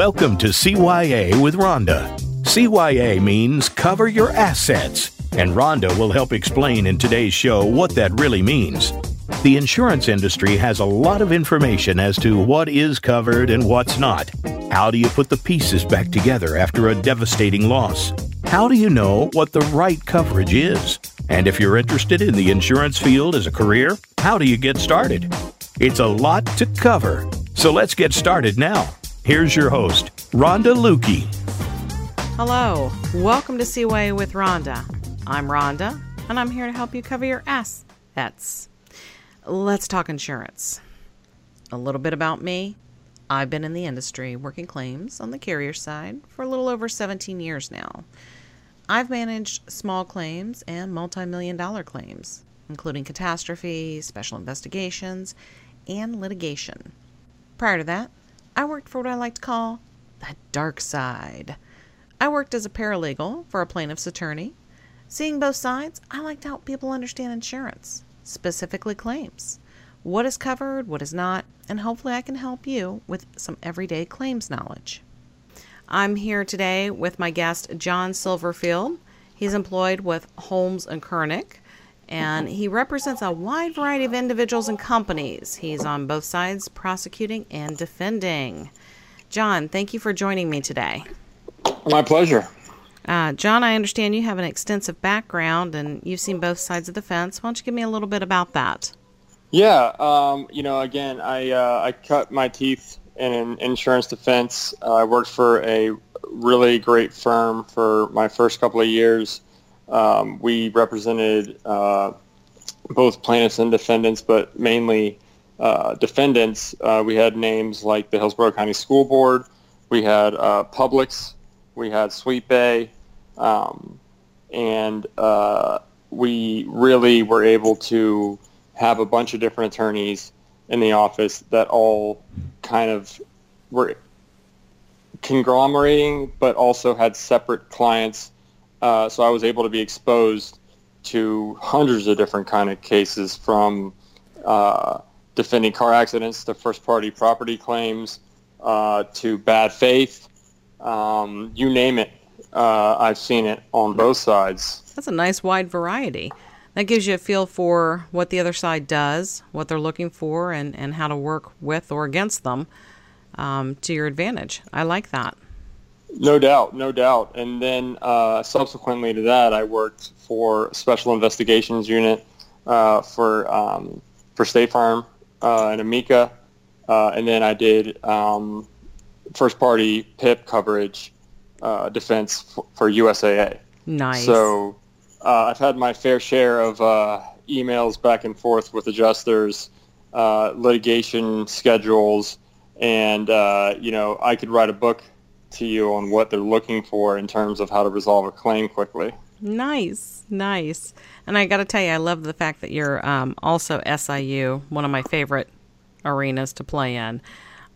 Welcome to CYA with Rhonda. CYA means cover your assets, and Rhonda will help explain in today's show what that really means. The insurance industry has a lot of information as to what is covered and what's not. How do you put the pieces back together after a devastating loss? How do you know what the right coverage is? And if you're interested in the insurance field as a career, how do you get started? It's a lot to cover. So let's get started now. Here's your host, Rhonda Lukey. Hello, welcome to CYA with Rhonda. I'm Rhonda, and I'm here to help you cover your assets. Let's talk insurance. A little bit about me. I've been in the industry working claims on the carrier side for a little over 17 years now. I've managed small claims and multi million dollar claims, including catastrophe, special investigations, and litigation. Prior to that, I worked for what I like to call the dark side. I worked as a paralegal for a plaintiff's attorney. Seeing both sides, I like to help people understand insurance, specifically claims. What is covered, what is not, and hopefully I can help you with some everyday claims knowledge. I'm here today with my guest, John Silverfield. He's employed with Holmes and Kurnik, and he represents a wide variety of individuals and companies. He's on both sides, prosecuting and defending. John, thank you for joining me today. My pleasure. Uh, John, I understand you have an extensive background and you've seen both sides of the fence. Why don't you give me a little bit about that? Yeah, um, you know, again, I uh, I cut my teeth in insurance defense. Uh, I worked for a really great firm for my first couple of years. Um, we represented uh, both plaintiffs and defendants, but mainly uh, defendants. Uh, we had names like the Hillsborough County School Board. We had uh, Publix. We had Sweet Bay. Um, and uh, we really were able to have a bunch of different attorneys in the office that all kind of were conglomerating, but also had separate clients. Uh, so I was able to be exposed to hundreds of different kind of cases from uh, defending car accidents to first-party property claims uh, to bad faith. Um, you name it, uh, I've seen it on both sides. That's a nice wide variety that gives you a feel for what the other side does, what they're looking for, and, and how to work with or against them um, to your advantage. I like that. No doubt, no doubt. And then uh, subsequently to that, I worked for Special Investigations Unit uh, for um, for State Farm uh, and Amica, uh, and then I did um, first party PIP coverage uh, defense for, for USAA. Nice. So uh, I've had my fair share of uh, emails back and forth with adjusters, uh, litigation schedules, and uh, you know I could write a book to you on what they're looking for in terms of how to resolve a claim quickly. Nice, nice. And I got to tell you, I love the fact that you're um, also SIU, one of my favorite arenas to play in.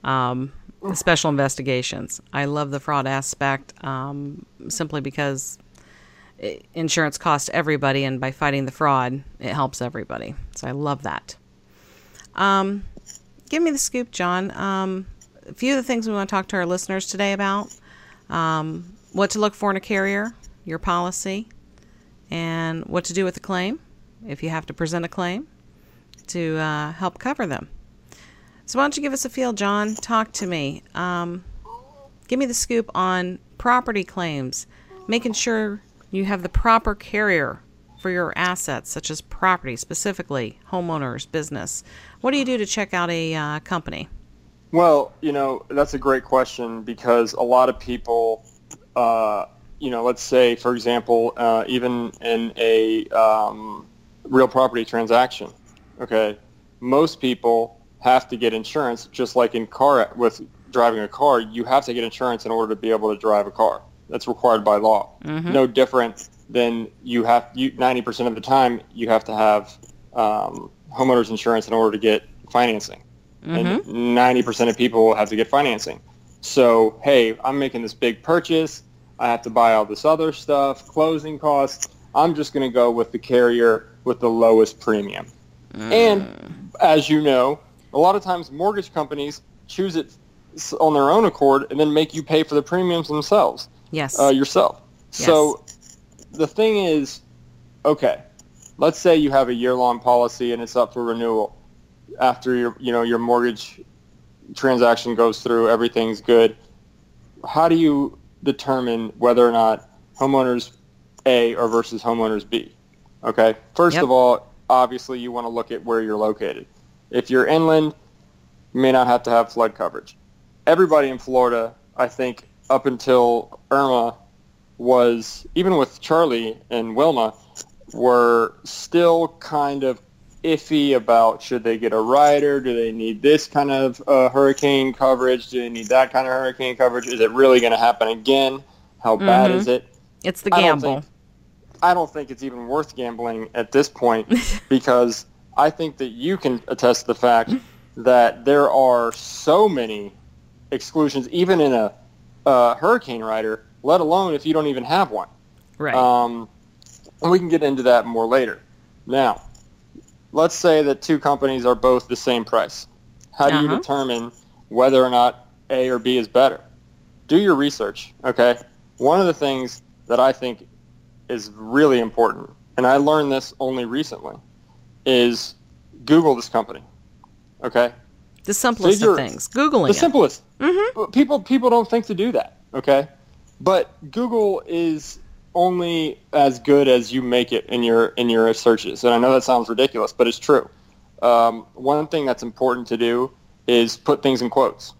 Um, special investigations. I love the fraud aspect um, simply because insurance costs everybody, and by fighting the fraud, it helps everybody. So I love that. Um, give me the scoop, John. A few of the things we want to talk to our listeners today about um, what to look for in a carrier, your policy, and what to do with a claim if you have to present a claim to uh, help cover them. So, why don't you give us a feel, John? Talk to me. Um, give me the scoop on property claims, making sure you have the proper carrier for your assets, such as property, specifically homeowners, business. What do you do to check out a uh, company? Well, you know, that's a great question because a lot of people, uh, you know, let's say, for example, uh, even in a um, real property transaction, okay, most people have to get insurance, just like in car with driving a car, you have to get insurance in order to be able to drive a car. That's required by law. Mm-hmm. No different than you have. You ninety percent of the time you have to have um, homeowners insurance in order to get financing, mm-hmm. and ninety percent of people will have to get financing. So hey, I'm making this big purchase. I have to buy all this other stuff, closing costs. I'm just going to go with the carrier with the lowest premium. Mm. And as you know, a lot of times mortgage companies choose it on their own accord and then make you pay for the premiums themselves Yes. uh, yourself. So the thing is, okay, let's say you have a year-long policy and it's up for renewal after your you know your mortgage transaction goes through, everything's good. How do you determine whether or not homeowners A or versus homeowners B? Okay, first Yep. of all, obviously you want to look at where you're located. If you're inland, you may not have to have flood coverage. Everybody in Florida, I think, up until Irma, was even with Charley and Wilma, were still kind of iffy about should they get a rider? Do they need this kind of uh, hurricane coverage? Do they need that kind of hurricane coverage? Is it really going to happen again? How bad Mhm. is it? it's the I don't gamble. think- I don't think it's even worth gambling at this point because I think that you can attest to the fact that there are so many exclusions, even in a uh, hurricane rider, let alone if you don't even have one. Right. Um, and we can get into that more later. Now, let's say that two companies are both the same price. How do you Uh-huh. determine whether or not A or B is better? Do your research, okay? One of the things that I think is really important, and I learned this only recently, is Google this company, okay? the simplest figure- of things. Googling The it. simplest. Mhm. People people don't think to do that. Okay, but Google is only as good as you make it in your in your searches. And I know that sounds ridiculous, but it's true. Um, one thing that's important to do is put things in quotes.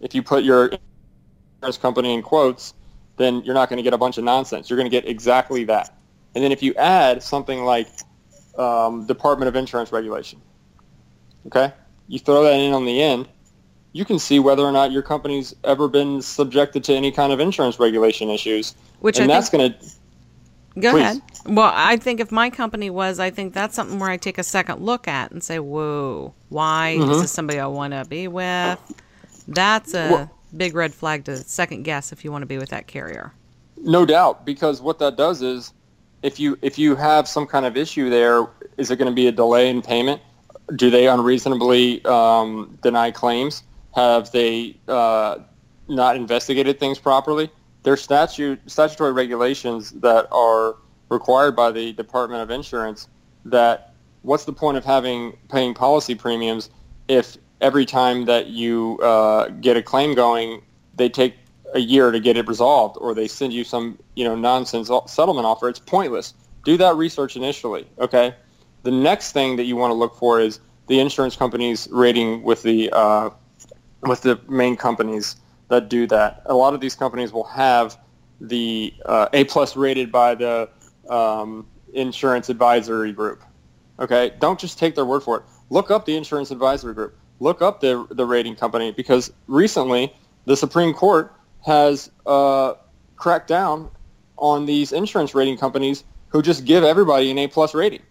If you put your insurance company in quotes, then you're not going to get a bunch of nonsense. You're going to get exactly that. And then if you add something like um, Department of Insurance regulation, okay, you throw that in on the end, you can see whether or not your company's ever been subjected to any kind of insurance regulation issues. Which and I that's going to Go Please. ahead. Well, I think if my company was, I think that's something where I take a second look at and say, "Whoa, why Mm-hmm. is this somebody I want to be with?" That's a Well- big red flag to second guess if you want to be with that carrier. No doubt, because what that does is, if you if you have some kind of issue there, is it going to be a delay in payment? Do they unreasonably um, deny claims? Have they uh, not investigated things properly? There's statute statutory regulations that are required by the Department of Insurance. That what's the point of having paying policy premiums if every time that you uh, get a claim going, they take a year to get it resolved, or they send you some you know nonsense settlement offer. It's pointless. Do that research initially. Okay. The next thing that you want to look for is the insurance company's rating with the uh, with the main companies that do that. A lot of these companies will have the uh, A plus rated by the um, insurance advisory group. Okay, don't just take their word for it. Look up the insurance advisory group. Look up the the rating company because recently the Supreme Court has uh, cracked down on these insurance rating companies who just give everybody an A plus rating.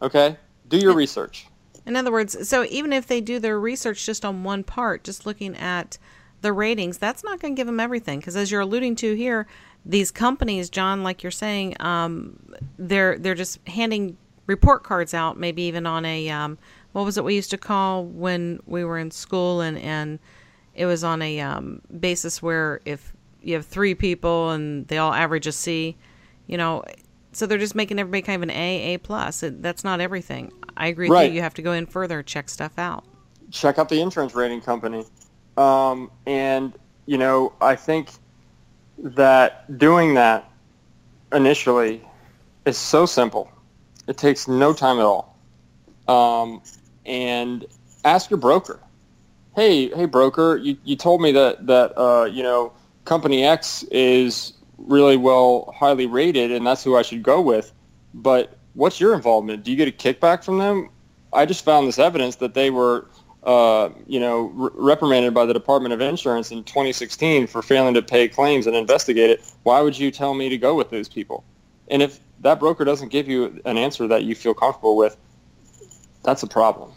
Okay, do your research. In other words, so even if they do their research just on one part, just looking at the ratings, that's not going to give them everything. Because as you're alluding to here, these companies, John, like you're saying, um, they're they're just handing report cards out, maybe even on a um, what was it we used to call when we were in school, and and it was on a um, basis where if you have three people and they all average a C, you know. So they're just making everybody kind of an A, A plus. It- That's not everything. I agree with Right. you. You have to go in further, check stuff out. check out the insurance rating company. Um, and, you know, I think that doing that initially is so simple. It takes no time at all. Um, and ask your broker. Hey, hey, broker, you, you told me that, that uh, you know, company X is really well highly rated and that's who I should go with. But what's your involvement? Do you get a kickback from them? I just found this evidence that they were, uh, you know, re- reprimanded by the Department of Insurance in 2016 for failing to pay claims and investigate it. Why would you tell me to go with those people? And if that broker doesn't give you an answer that you feel comfortable with, that's a problem.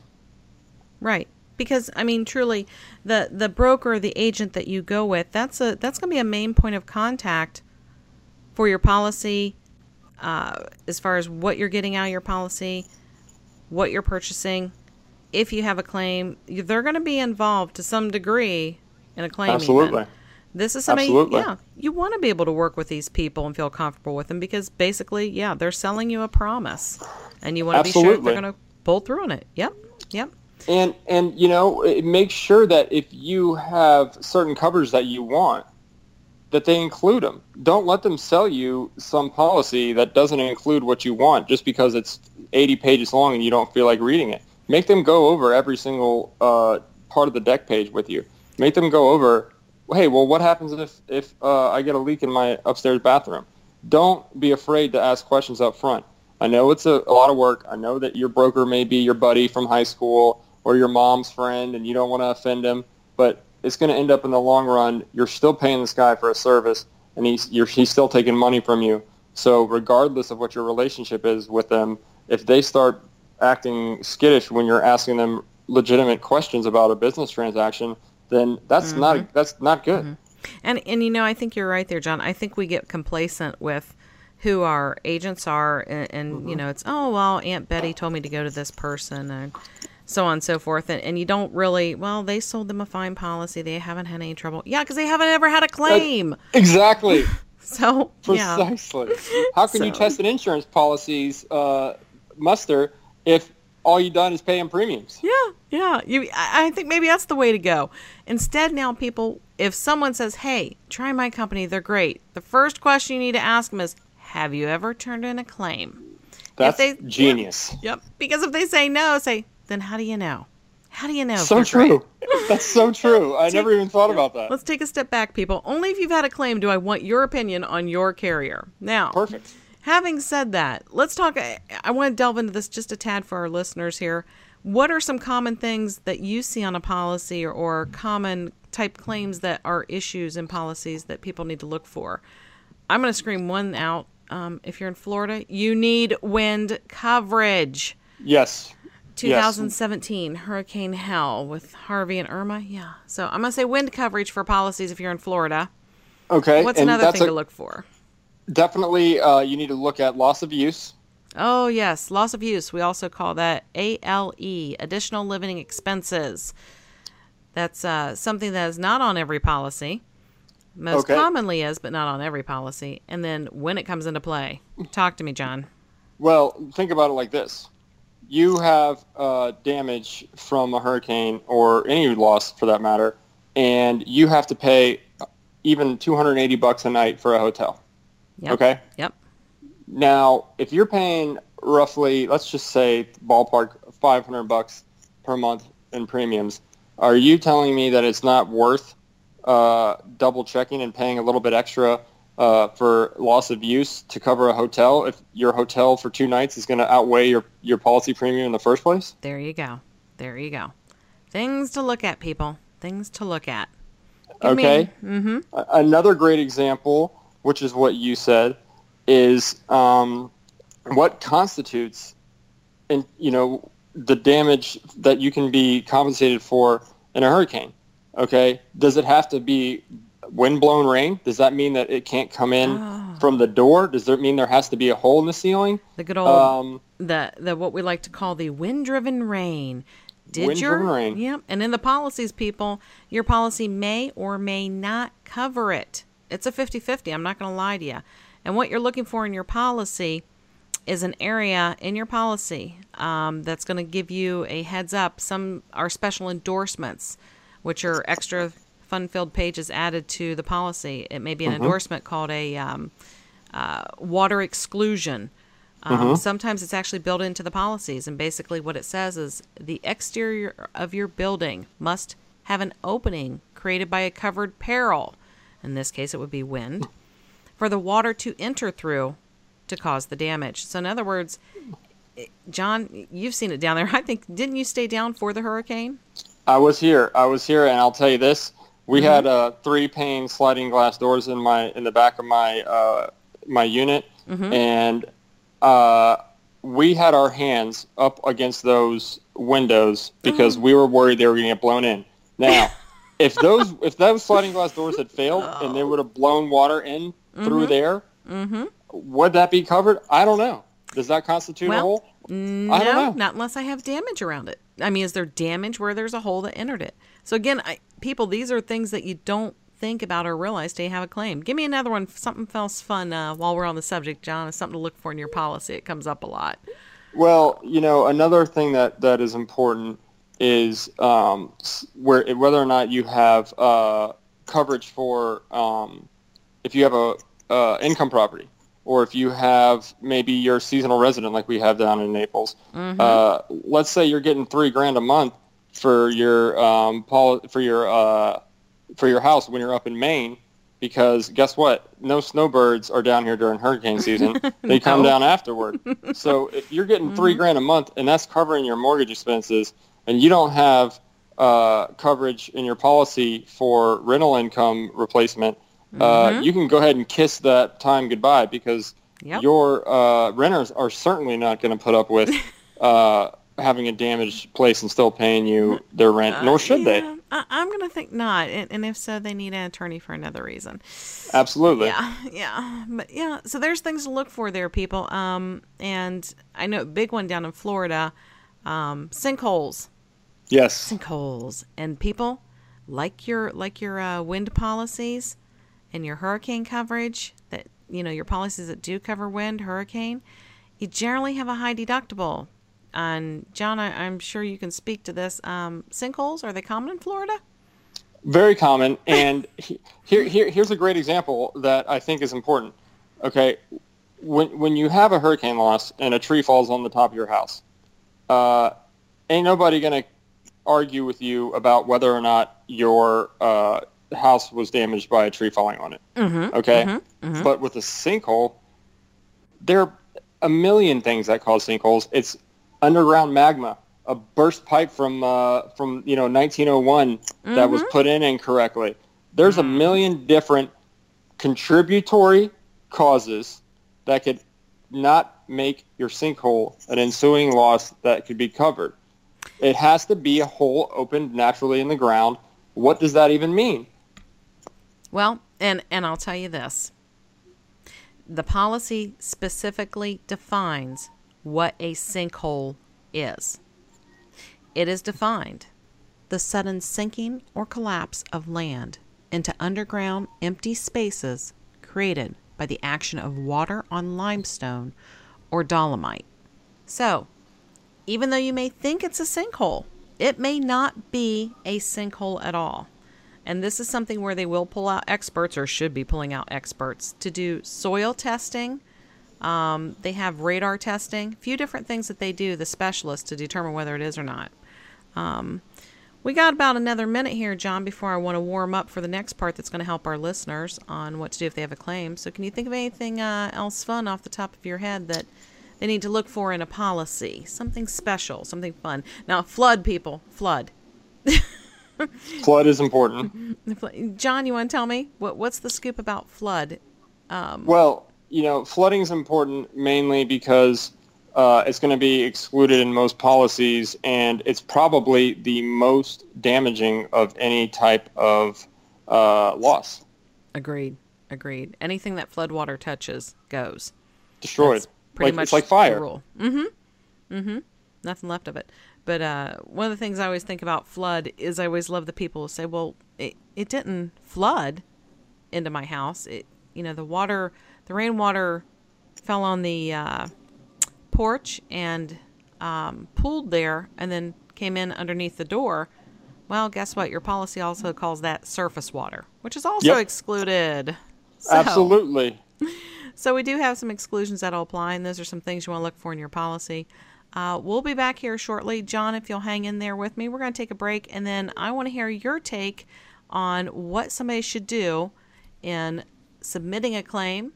Right. Because I mean, truly, the the broker, the agent that you go with, that's a that's going to be a main point of contact for your policy, uh, as far as what you're getting out of your policy, what you're purchasing. If you have a claim, they're going to be involved to some degree in a claim. Absolutely. Even. This is something, Absolutely. yeah, you want to be able to work with these people and feel comfortable with them because basically, yeah, they're selling you a promise, and you want to be sure that they're going to pull through on it. Yep, yep. And and you know, eh, it makes sure that if you have certain covers that you want, that they include them. Don't let them sell you some policy that doesn't include what you want just because it's 80 pages long and you don't feel like reading it. Make them go over every single uh, part of the deck page with you. Make them go over. Hey, well, what happens if if uh, I get a leak in my upstairs bathroom? Don't be afraid to ask questions up front. I know it's a, a lot of work. I know that your broker may be your buddy from high school or your mom's friend, and you don't want to offend him. But it's going to end up in the long run. You're still paying this guy for a service, and he's he's still taking money from you. So regardless of what your relationship is with them, if they start acting skittish when you're asking them legitimate questions about a business transaction, then that's mm-hmm. not that's not good. Mm-hmm. And and you know, I think you're right there, John. I think we get complacent with who our agents are, and, and you mm-hmm. know, it's oh well, Aunt Betty told me to go to this person, and so on and so forth, and, and you don't really. Well, they sold them a fine policy. They haven't had any trouble. Yeah, because they haven't ever had a claim. Exactly. So yeah, Precisely. How can you test an insurance policy's uh, muster if all you've done is pay them premiums? Yeah, yeah. You, I think maybe that's the way to go. Instead, now people, if someone says, "Hey, try my company, they're great," the first question you need to ask them is, "Have you ever turned in a claim?" That's they- genius. Yep. Because if they say no, say, "Then how do you know? How do you know?" So true. That's so true. I never even thought about that. Let's take a step back, people. Only if you've had a claim do I want your opinion on your carrier. Now, Perfect. Having said that, let's talk. I, I want to delve into this just a tad for our listeners here. What are some common things that you see on a policy or, or common type claims that are issues in policies that people need to look for? I'm going to scream one out. Um, if you're in Florida, you need wind coverage. Yes. Yes. 2017 Hurricane Hell with Harvey and Irma. Yeah. So I'm going to say wind coverage for policies if you're in Florida. Okay. What's and another thing a- to look for? Definitely, uh, you need to look at loss of use. Oh, yes, loss of use. We also call that ALE, additional living expenses. That's uh, something that is not on every policy. Most Okay. commonly is, but not on every policy. And then when it comes into play, talk to me, John. Well, think about it like this: you have uh, damage from a hurricane or any loss for that matter, and you have to pay even 280 bucks a night for a hotel. Yep. Okay. Yep. Now, if you're paying roughly, let's just say ballpark 500 bucks per month in premiums, are you telling me that it's not worth uh, double checking and paying a little bit extra uh, for loss of use to cover a hotel if your hotel for two nights is going to outweigh your, your policy premium in the first place? There you go. There you go. Things to look at, people. Things to look at. Give me- Okay. Mm-hmm. Another great example, which is what you said, is um, what constitutes, and you know, the damage that you can be compensated for in a hurricane. Okay, does it have to be wind-blown rain? Does that mean that it can't come in Oh. from the door? Does that mean there has to be a hole in the ceiling? The good old Um, the the what we like to call the wind driven rain. Did Wind-driven your rain. Yep. And in the policies, people, your policy may or may not cover it. It's a 50-50. I'm not going to lie to you. And what you're looking for in your policy is an area in your policy um, that's going to give you a heads up. Some are special endorsements, which are extra fun-filled pages added to the policy. It may be an endorsement called a um, uh, water exclusion. Um, Sometimes it's actually built into the policies, and basically what it says is the exterior of your building must have an opening created by a covered peril. In this case, it would be wind for the water to enter through to cause the damage. So, in other words, John, you've seen it down there. I think didn't you stay down for the hurricane? I was here. I was here, and I'll tell you this: we had uh, three pane sliding glass doors in my in the back of my uh, my unit, and uh, we had our hands up against those windows because we were worried they were going to get blown in. Now, if those if those sliding glass doors had failed and they would have blown water in through there, would that be covered? I don't know. Does that constitute a hole? No, I don't know. not unless I have damage around it. I mean, is there damage where there's a hole that entered it? So again, I, people, these are things that you don't think about or realize till you have a claim. Give me another one, something else fun uh, while we're on the subject, John. Is something to look for in your policy. It comes up a lot. Well, you know, another thing that, that is important is um, where whether or not you have uh, coverage for um, if you have a uh, income property or if you have maybe you're a seasonal resident like we have down in Naples. Uh, let's say you're getting three grand a month for your um, pol- for your uh, for your house when you're up in Maine. Because guess what? No snowbirds are down here during hurricane season. They come No. down afterward. so if you're getting 3 grand a month and that's covering your mortgage expenses, and you don't have uh, coverage in your policy for rental income replacement, uh, you can go ahead and kiss that time goodbye because Yep. your uh, renters are certainly not going to put up with uh, having a damaged place and still paying you their rent, nor should they. Yeah, I, I'm going to think not. And, and if so, they need an attorney for another reason. Absolutely. Yeah, yeah, but yeah. So there's things to look for there, people. Um, and I know a big one down in Florida, um, sinkholes, Yes. sinkholes, and people like your like your uh, wind policies and your hurricane coverage. That you know your policies that do cover wind, hurricane. You generally have a high deductible. And John, I, I'm sure you can speak to this. Um, sinkholes are they common in Florida? Very common. And here, here, here's a great example that I think is important. Okay, when when you have a hurricane loss and a tree falls on the top of your house, uh, ain't nobody gonna argue with you about whether or not your uh, house was damaged by a tree falling on it. Mm-hmm, okay, but with a sinkhole, there are a million things that cause sinkholes. It's underground magma, a burst pipe from uh, from you know 1901 that was put in incorrectly. There's a million different contributory causes that could not make your sinkhole an ensuing loss that could be covered. It has to be a hole opened naturally in the ground. What does that even mean? Well, and and I'll tell you this. The policy specifically defines what a sinkhole is. It is defined the sudden sinking or collapse of land into underground empty spaces created by the action of water on limestone or dolomite. So, even though you may think it's a sinkhole, it may not be a sinkhole at all. And this is something where they will pull out experts, or should be pulling out experts, to do soil testing. Um, they have radar testing, a few different things that they do, the specialists, to determine whether it is or not. Um, we got about another minute here, John, before I want to warm up for the next part that's going to help our listeners on what to do if they have a claim. So, can you think of anything uh, else fun off the top of your head that they need to look for in a policy? Something special, something fun. Now, flood people, flood. Flood is important. John, you want to tell me what what's the scoop about flood? Well, you know, flooding is important mainly because uh, it's going to be excluded in most policies, and it's probably the most damaging of any type of uh, loss. Agreed. Agreed. Anything that floodwater touches goes. Destroyed. That's pretty like, much it's like fire. rule. Mm-hmm. Mm-hmm. Nothing left of it. But uh, one of the things I always think about flood is I always love the people who say, "Well, it, it didn't flood into my house. It, you know, the water, the rainwater fell on the uh, porch and um, pooled there, and then came in underneath the door." Well, guess what? Your policy also calls that surface water, which is also Yep. excluded. So- Absolutely. so we do have some exclusions that'll apply, and those are some things you want to look for in your policy. Uh, we'll be back here shortly. John, if you'll hang in there with me, we're going to take a break, and then I want to hear your take on what somebody should do in submitting a claim,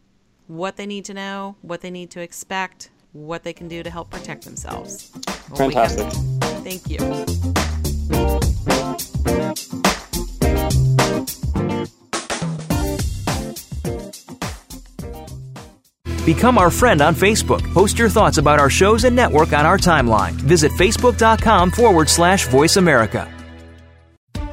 what they need to know, what they need to expect, what they can do to help protect themselves. When we come- Fantastic. Thank you. Become our friend on Facebook. Post your thoughts about our shows and network on our timeline. Visit facebook.com forward slash voice America.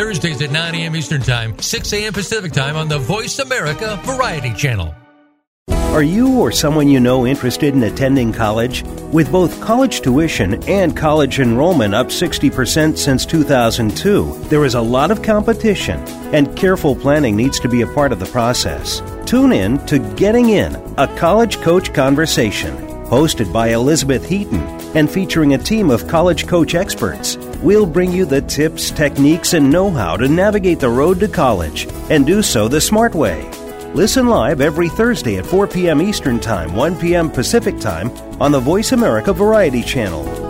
Thursdays at 9 a.m. Eastern Time, 6 a.m. Pacific Time on the Voice America Variety Channel. Are you or someone you know interested in attending college? With both college tuition and college enrollment up 60% since 2002, there is a lot of competition, and careful planning needs to be a part of the process. Tune in to Getting In, a college coach conversation, hosted by Elizabeth Heaton and featuring a team of college coach experts. We'll bring you the tips, techniques, and know how to navigate the road to college and do so the smart way. Listen live every Thursday at 4 p.m. Eastern Time, 1 p.m. Pacific Time on the Voice America Variety Channel.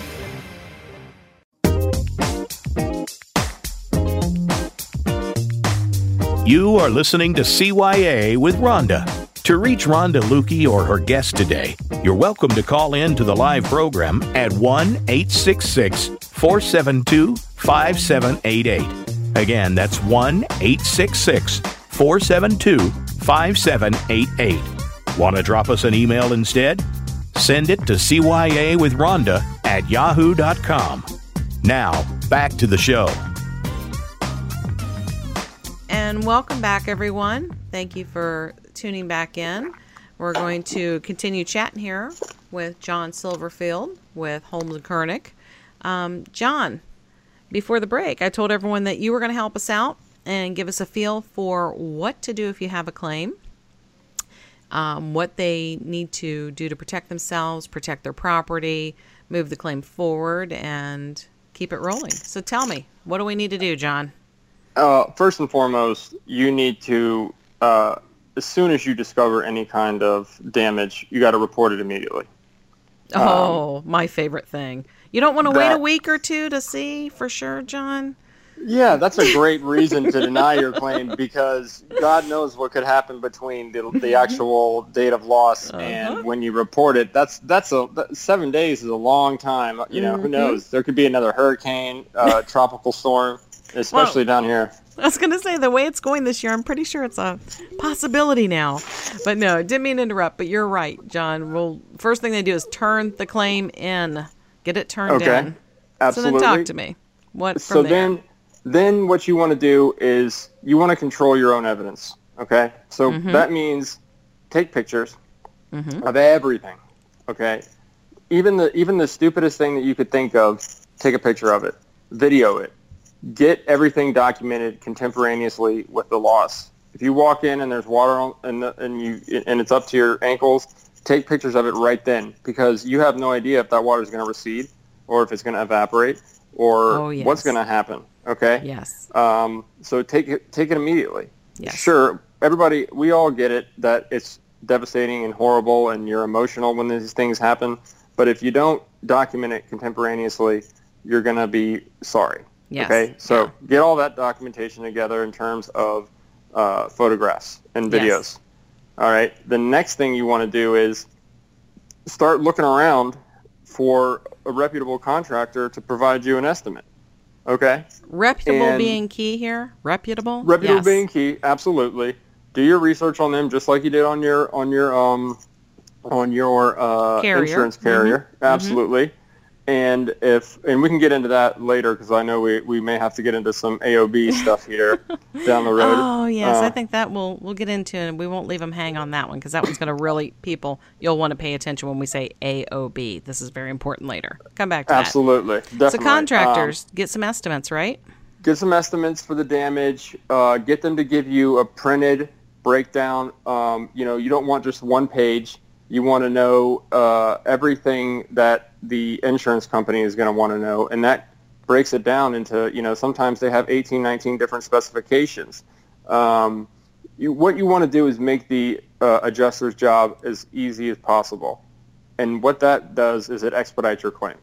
You are listening to CYA with Rhonda. To reach Rhonda Lukey or her guest today, you're welcome to call in to the live program at 1 866 472 5788. Again, that's 1 866 472 5788. Want to drop us an email instead? Send it to CYA with Rhonda at yahoo.com. Now, back to the show. And welcome back, everyone. Thank you for tuning back in. We're going to continue chatting here with John Silverfield with Holmes and Kurnik. Um, John, before the break, I told everyone that you were going to help us out and give us a feel for what to do if you have a claim, um, what they need to do to protect themselves, protect their property, move the claim forward, and keep it rolling. So tell me, what do we need to do, John? Uh, first and foremost, you need to, uh, as soon as you discover any kind of damage, you got to report it immediately. Oh, my favorite thing. You don't want to wait a week or two to see for sure, John? Yeah, that's a great reason to deny your claim because God knows what could happen between the, the actual date of loss and when you report it. That's that's a that, seven days is a long time. You know, who knows? There could be another hurricane, uh, tropical storm, especially down here. I was going to say, the way it's going this year, I'm pretty sure it's a possibility now. But no, didn't mean to interrupt, but you're right, John. Well, first thing they do is turn the claim in, get it turned in. Okay, in. absolutely. So then talk to me. What from so then then what you want to do is you want to control your own evidence okay so Mm-hmm. that means take pictures of everything okay even the even the stupidest thing that you could think of take a picture of it video it get everything documented contemporaneously with the loss if you walk in and there's water on, and, and you and it's up to your ankles take pictures of it right then because you have no idea if that water is going to recede or if it's going to evaporate or Oh, yes. what's going to happen. Okay. Yes. Um, so take it take it immediately. Yes. Sure. Everybody, we all get it that it's devastating and horrible, and you're emotional when these things happen. But if you don't document it contemporaneously, you're going to be sorry. Yes. Okay. So Yeah. get all that documentation together in terms of uh, photographs and videos. Yes. All right. The next thing you want to do is start looking around for a reputable contractor to provide you an estimate. Okay. Reputable and- being key here. Reputable. Reputable yes. being key, absolutely. Do your research on them just like you did on your on your um on your uh, Carrier. insurance carrier. Absolutely. And if and we can get into that later because I know we, we may have to get into some AOB stuff here down the road. Oh yes, Uh, I think that we'll we'll get into it, and we won't leave them hang on that one because that one's going to really people you'll want to pay attention when we say AOB. This is very important later. Come back to absolutely. that. Definitely. So contractors get some estimates, right? get some estimates for the damage. Uh, get them to give you a printed breakdown. Um, you know, you don't want just one page. You want to know uh, everything that the insurance company is going to want to know, and that breaks it down into, you know, sometimes they have 18, 19 different specifications. Um, you, what you want to do is make the uh, adjuster's job as easy as possible. And what that does is it expedites your claim.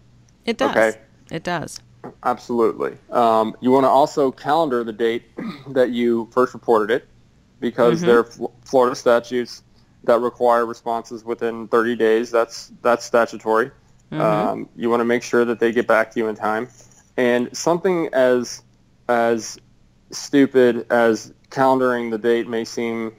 It does. Okay. It does. Absolutely. Um, you want to also calendar the date that you first reported it because there are Fl- Florida statutes that require responses within 30 days. That's that's statutory. Um, you want to make sure that they get back to you in time. And something as as stupid as calendaring the date may seem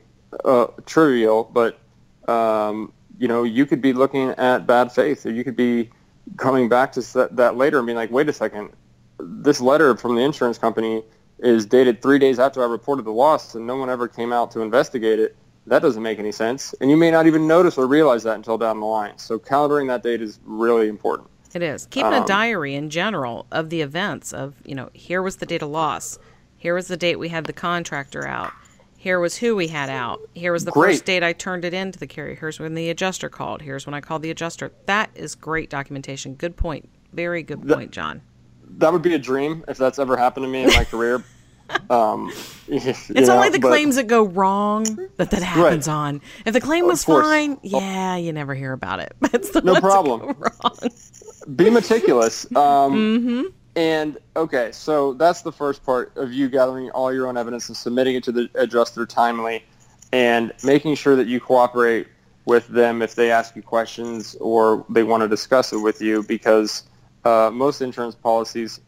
uh, trivial, but um, you know you could be looking at bad faith, or you could be coming back to that later and being like, wait a second, this letter from the insurance company is dated three days after I reported the loss, and no one ever came out to investigate it. That doesn't make any sense, and you may not even notice or realize that until down the line. So calendaring that date is really important. It is. Keeping Um, a diary in general of the events of, you know, here was the date of loss. Here was the date we had the contractor out. Here was who we had out. Here was the Great. first date I turned it in to the carrier. Here's when the adjuster called. Here's when I called the adjuster. That is great documentation. Good point. Very good point, John. That would be a dream if that's ever happened to me in my career. Um, It's only the claims that go wrong that that happens Right. on. If the claim was fine, yeah, you never hear about it. But it's the No problem. wrong. be meticulous. Um, Mm-hmm. And okay, so that's the first part of you gathering all your own evidence and submitting it to the adjuster timely, and making sure that you cooperate with them if they ask you questions or they want to discuss it with you, because uh, most insurance policies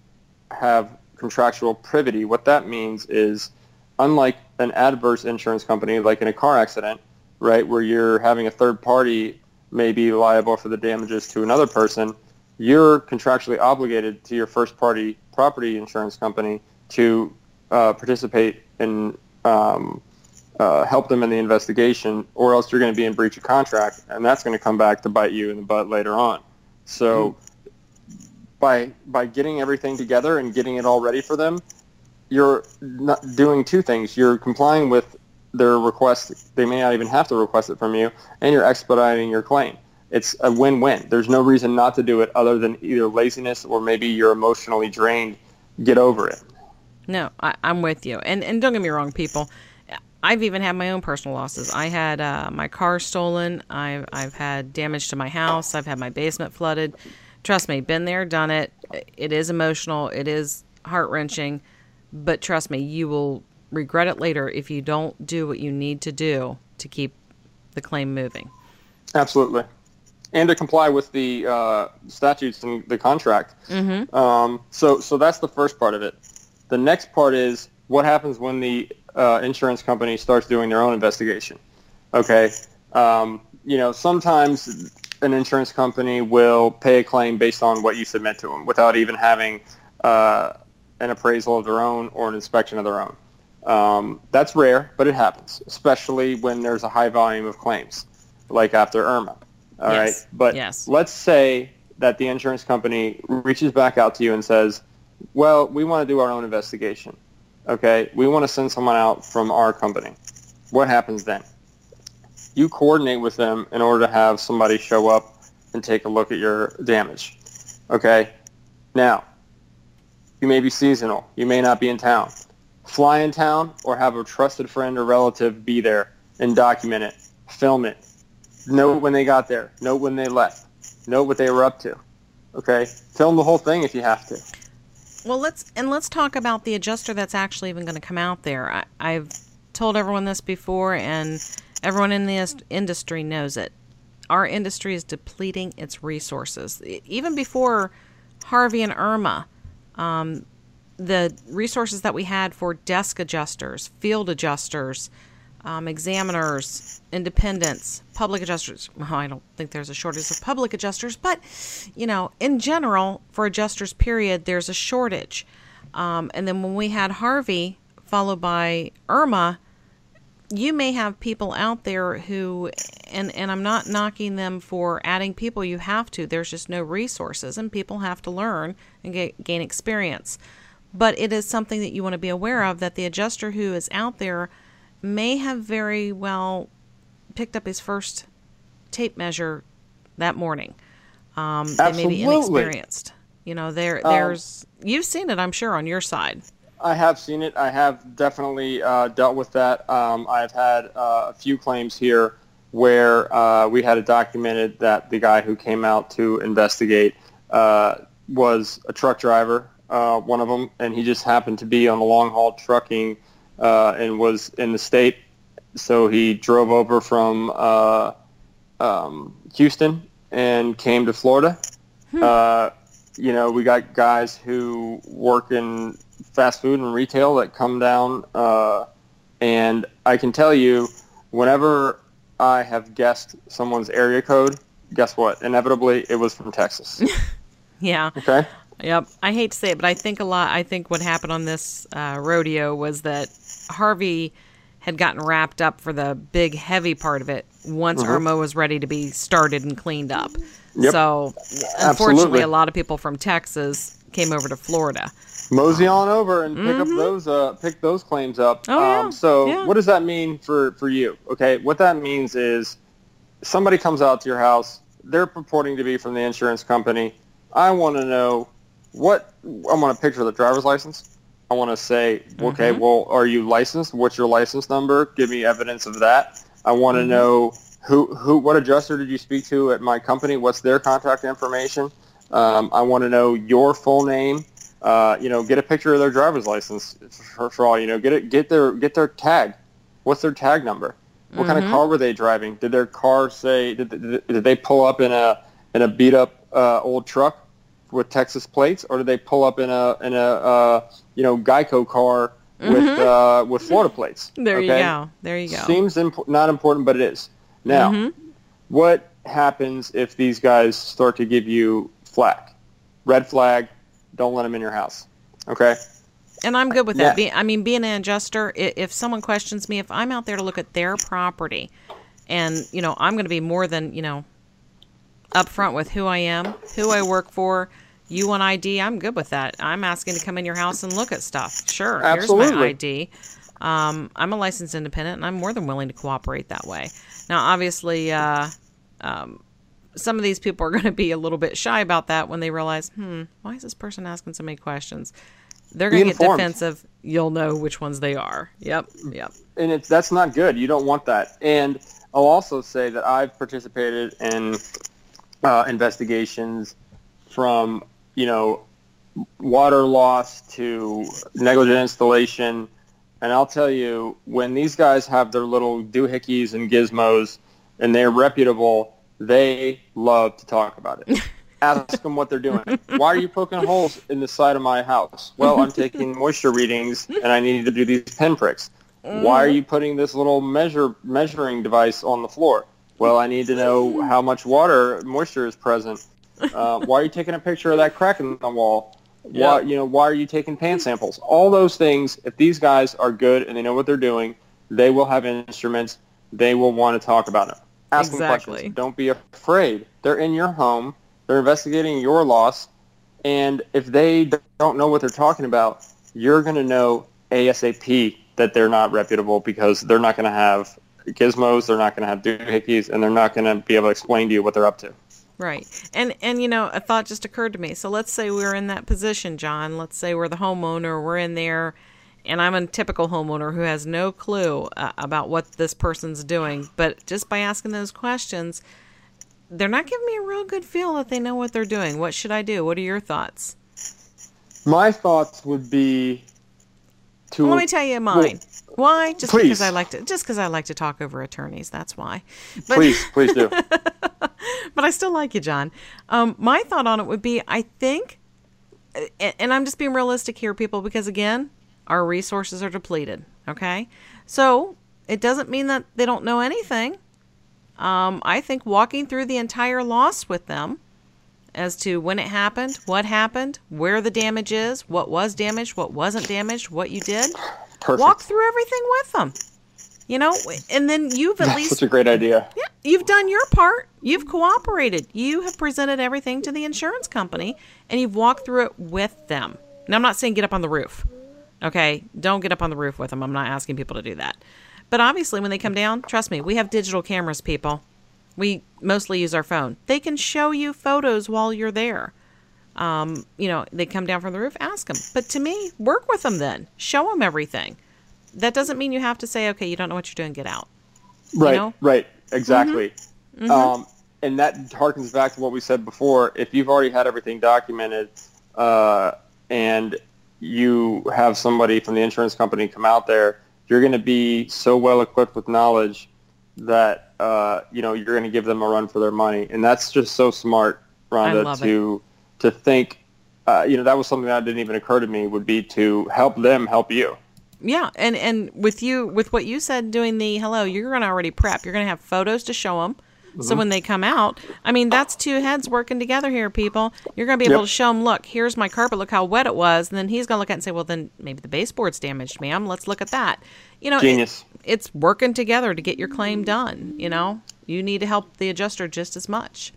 have contractual privity. What that means is, unlike an adverse insurance company, like in a car accident, right, where you're having a third party may be liable for the damages to another person, you're contractually obligated to your first party property insurance company to uh, participate and um, uh, help them in the investigation, or else you're going to be in breach of contract, and that's going to come back to bite you in the butt later on. So by by getting everything together and getting it all ready for them, you're not doing two things. You're complying with their request. They may not even have to request it from you, and you're expediting your claim. It's a win-win. There's no reason not to do it other than either laziness or maybe you're emotionally drained. Get over it. No, I, I'm with you. And and don't get me wrong, people. I've even had my own personal losses. I had uh, my car stolen. I've I've had damage to my house. I've had my basement flooded. Trust me, been there, done it. It is emotional. It is heart wrenching, but trust me, you will regret it later if you don't do what you need to do to keep the claim moving. Absolutely. And to comply with the uh, statutes and the contract. Mm-hmm. Um, so, so that's the first part of it. The next part is what happens when the uh, insurance company starts doing their own investigation. Okay. Um, you know, sometimes an insurance company will pay a claim based on what you submit to them without even having uh, an appraisal of their own or an inspection of their own. Um, that's rare, but it happens, especially when there's a high volume of claims, like after Irma. All right, Yes. But Yes. let's say that the insurance company reaches back out to you and says, well, we want to do our own investigation. Okay, we want to send someone out from our company. What happens then? You coordinate with them in order to have somebody show up and take a look at your damage. Okay, now, you may be seasonal. You may not be in town. Fly in town or have a trusted friend or relative be there and document it. Film it. Note when they got there. Note when they left. Note what they were up to. Okay? Film the whole thing if you have to. Well, let's and let's talk about the adjuster that's actually even going to come out there. I, I've told everyone this before, and everyone in the industry knows it. Our industry is depleting its resources. Even before Harvey and Irma, um, the resources that we had for desk adjusters, field adjusters, um, examiners, independents, public adjusters. Well, I don't think there's a shortage of public adjusters, but you know, in general, for adjusters, period, there's a shortage. Um, and then when we had Harvey, followed by Irma, you may have people out there who, and and I'm not knocking them for adding people. You have to. There's just no resources, and people have to learn and get, gain experience. but it is something that you want to be aware of that the adjuster who is out there may have very well picked up his first tape measure that morning. Um, they may be inexperienced. You know, there there's you've seen it, I'm sure, on your side. I have seen it. I have definitely uh, dealt with that. Um, I've had uh, a few claims here where uh, we had it documented that the guy who came out to investigate uh, was a truck driver, uh, one of them, and he just happened to be on the long haul trucking uh, and was in the state. So he drove over from uh, um, Houston and came to Florida. Uh, you know, we got guys who work in fast food and retail that come down, uh, and I can tell you, whenever I have guessed someone's area code, guess what? Inevitably, it was from Texas. Yeah. Okay. Yep. I hate to say it, but I think a lot. I think what happened on this uh, rodeo was that Harvey had gotten wrapped up for the big, heavy part of it once Irma was ready to be started and cleaned up. Yep. So, unfortunately, Absolutely. a lot of people from Texas came over to Florida. Mosey on over and pick up those uh, pick those claims up. Mm-hmm. Oh, yeah. so Yeah. what does that mean for for you? Okay, what that means is somebody comes out to your house. They're purporting to be from the insurance company. I want to know what I want a picture of the driver's license. I want to say, okay, Mm-hmm. well, are you licensed? What's your license number? Give me evidence of that. I want Mm-hmm. to know who who what adjuster did you speak to at my company? What's their contact information? Um, I want to know your full name. Uh, you know, get a picture of their driver's license for, for all you know. Get it, get their get their tag. What's their tag number? What kind of car were they driving? Did their car say? Did, did, did they pull up in a in a beat up uh, old truck with Texas plates, or did they pull up in a in a uh, you know Geico car with uh, with Florida plates? There you go. There you go. Seems imp- not important, but it is. Now, Mm-hmm. what happens if these guys start to give you flack? Red flag. Don't let them in your house. Okay. And I'm good with Yeah. that. Be, I mean, being an adjuster, if someone questions me, if I'm out there to look at their property, and you know, I'm going to be more than you know, upfront with who I am, who I work for. You want ID? I'm good with that. I'm asking to come in your house and look at stuff. Sure, here's my ID. Um, I'm a licensed independent, and I'm more than willing to cooperate that way. Now, obviously, uh, um, some of these people are going to be a little bit shy about that when they realize, hmm, why is this person asking so many questions? They're going to get defensive. You'll know which ones they are. Yep, yep. and it's that's not good. You don't want that. And I'll also say that I've participated in uh, investigations from you know water loss to negligent installation, and I'll tell you when these guys have their little doohickeys and gizmos, and they're reputable, they love to talk about it. Ask them what they're doing. Why are you poking holes in the side of my house? Well, I'm taking moisture readings, and I need to do these pinpricks. Why are you putting this little measure measuring device on the floor? Well, I need to know how much water moisture is present. Uh, why are you taking a picture of that crack in the wall? Why Yep. you know why are you taking pan samples? All those things. If these guys are good and they know what they're doing, they will have instruments. They will want to talk about it. Ask them Exactly. questions. Don't be afraid. They're in your home. They're investigating your loss, and if they don't know what they're talking about, you're going to know ASAP that they're not reputable because they're not going to have gizmos, they're not going to have doohickeys, and they're not going to be able to explain to you what they're up to. Right. And and you know, a thought just occurred to me. So let's say we're in that position, John. Let's say we're the homeowner, we're in there and I'm a typical homeowner who has no clue uh, about what this person's doing, but just by asking those questions, they're not giving me a real good feel that they know what they're doing. What should I do? What are your thoughts? My thoughts would be to Let me tell you mine. Why? Just Please. because I like to just because I like to talk over attorneys, that's why. But please, please do. but I still like you, John. Um, my thought on it would be I think, and, and I'm just being realistic here, people, because again, our resources are depleted. Okay. So it doesn't mean that they don't know anything. Um, I think walking through the entire loss with them as to when it happened, what happened, where the damage is, what was damaged, what wasn't damaged, what you did, Perfect. walk through everything with them. You know, and then you've at That's least such a great idea. yeah, you've done your part. You've cooperated. You have presented everything to the insurance company and you've walked through it with them. Now, I'm not saying get up on the roof. Okay, don't get up on the roof with them. I'm not asking people to do that. But obviously, when they come down, trust me, we have digital cameras, people. We mostly use our phone. They can show you photos while you're there. Um, you know, they come down from the roof, ask them. But to me, work with them then. Show them everything. That doesn't mean you have to say, okay, you don't know what you're doing, get out. Right, know? right, exactly. Mm-hmm. Um, and that harkens back to what we said before. If you've already had everything documented uh, and you have somebody from the insurance company come out there, you're going to be so well equipped with knowledge that uh, you know you're going to give them a run for their money, and that's just so smart, Rhonda, to it. to think. Uh, you know, that was something that didn't even occur to me. Would be to help them help you. Yeah, and and with you with what you said doing the hello, you're going to already prep. You're going to have photos to show them Mm-hmm. So when they come out, I mean, that's two heads working together here, people. You're going to be able yep. to show them, look, here's my carpet, look how wet it was. And then he's going to look at it and say, well, then maybe the baseboard's damaged, ma'am. Let's look at that. You know, Genius. It, it's working together to get your claim done. You know, you need to help the adjuster just as much.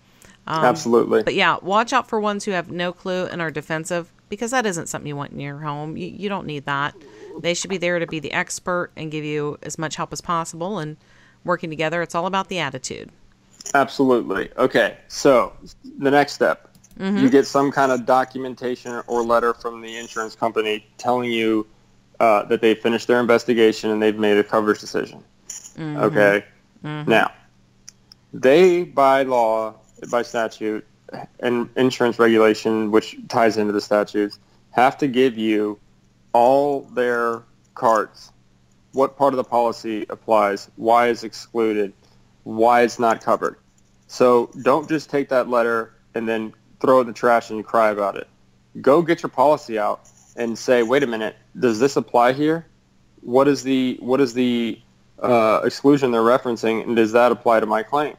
Um, Absolutely. But yeah, watch out for ones who have no clue and are defensive because that isn't something you want in your home. You, you don't need that. They should be there to be the expert and give you as much help as possible. And working together, it's all about the attitude. Absolutely. Okay. So the next step, mm-hmm. you get some kind of documentation or letter from the insurance company telling you uh, that they finished their investigation and they've made a coverage decision. Mm-hmm. Okay. Mm-hmm. Now, they by law, by statute, and insurance regulation, which ties into the statutes, have to give you all their cards. What part of the policy applies? Why is excluded? Why it's not covered. So don't just take that letter and then throw it in the trash and you cry about it. Go get your policy out and say, wait a minute, does this apply here? What is the what is the uh, exclusion they're referencing, and does that apply to my claim?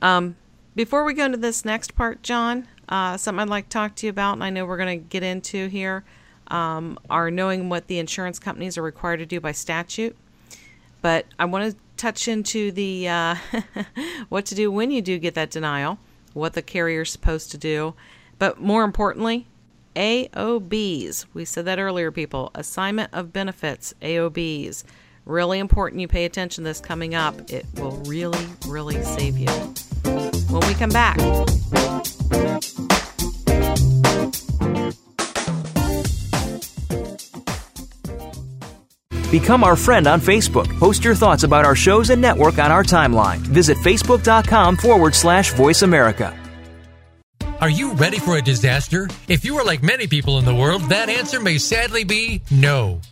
Um, before we go into this next part, John, uh, something I'd like to talk to you about, and I know we're going to get into here, um, are knowing what the insurance companies are required to do by statute. But I want to touch into the uh, what to do when you do get that denial, what the carrier's supposed to do, but more importantly, AOBs. We said that earlier, people. Assignment of benefits, AOBs. Really important you pay attention to this coming up. It will really, really save you. When we come back. Become our friend on Facebook. Post your thoughts about our shows and network on our timeline. Visit facebook.com forward slash voice America. Are you ready for a disaster? If you are like many people in the world, that answer may sadly be no.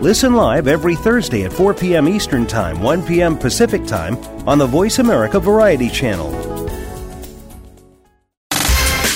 Listen live every Thursday at 4 p.m. Eastern Time, 1 p.m. Pacific Time on the Voice America Variety Channel.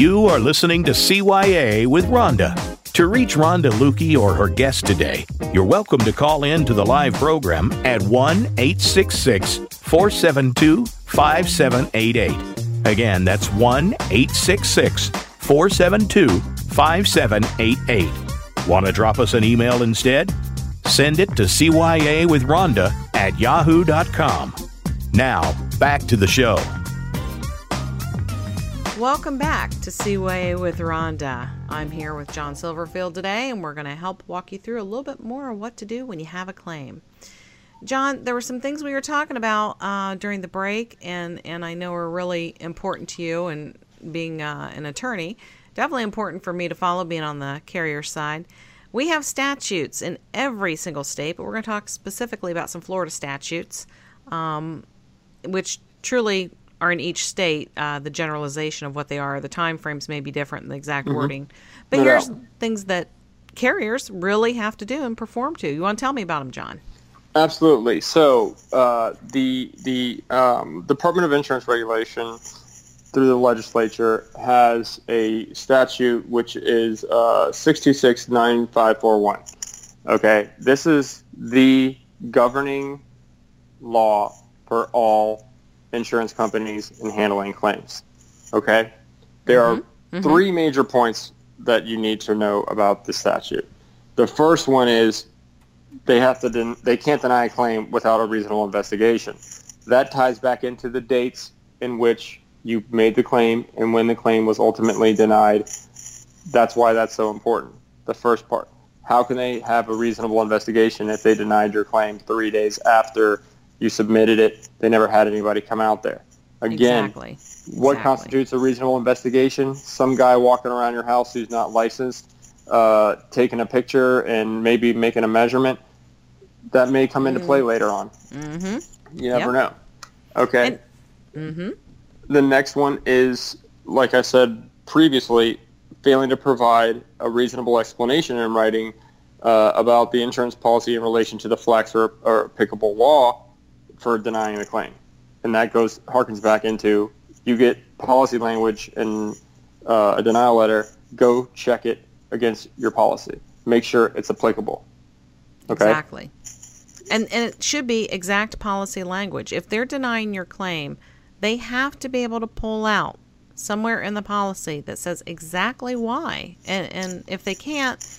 You are listening to CYA with Rhonda. To reach Rhonda Lukey or her guest today, you're welcome to call in to the live program at 1 866 472 5788. Again, that's 1 866 472 5788. Want to drop us an email instead? Send it to CYA with Rhonda at yahoo.com. Now, back to the show. Welcome back to CYA with Rhonda. I'm here with John Silverfield today, and we're going to help walk you through a little bit more of what to do when you have a claim. John, there were some things we were talking about uh, during the break, and, and I know are really important to you, and being uh, an attorney, definitely important for me to follow, being on the carrier side. We have statutes in every single state, but we're going to talk specifically about some Florida statutes, um, which truly are in each state. Uh, the generalization of what they are, the time frames may be different, the exact mm-hmm. wording. But no here's doubt. things that carriers really have to do and perform to. You want to tell me about them, John? Absolutely. So uh, the the um, Department of Insurance Regulation through the legislature has a statute which is uh, 6269541. Okay, this is the governing law for all insurance companies in handling claims. Okay, there mm-hmm. are mm-hmm. three major points that you need to know about the statute. The first one is they have to den- they can't deny a claim without a reasonable investigation. That ties back into the dates in which you made the claim and when the claim was ultimately denied. That's why that's so important. The first part. How can they have a reasonable investigation if they denied your claim three days after you submitted it? They never had anybody come out there. Again, exactly. what exactly. constitutes a reasonable investigation? Some guy walking around your house who's not licensed, uh, taking a picture and maybe making a measurement. That may come into mm. play later on. Mm-hmm. You never yep. know. Okay. And, mm-hmm. The next one is, like I said previously, failing to provide a reasonable explanation in writing uh, about the insurance policy in relation to the flex or, or applicable law for denying the claim. And that goes harkens back into you get policy language in uh, a denial letter, go check it against your policy. Make sure it's applicable. Okay? Exactly. And, and it should be exact policy language. If they're denying your claim, they have to be able to pull out somewhere in the policy that says exactly why. And, and if they can't,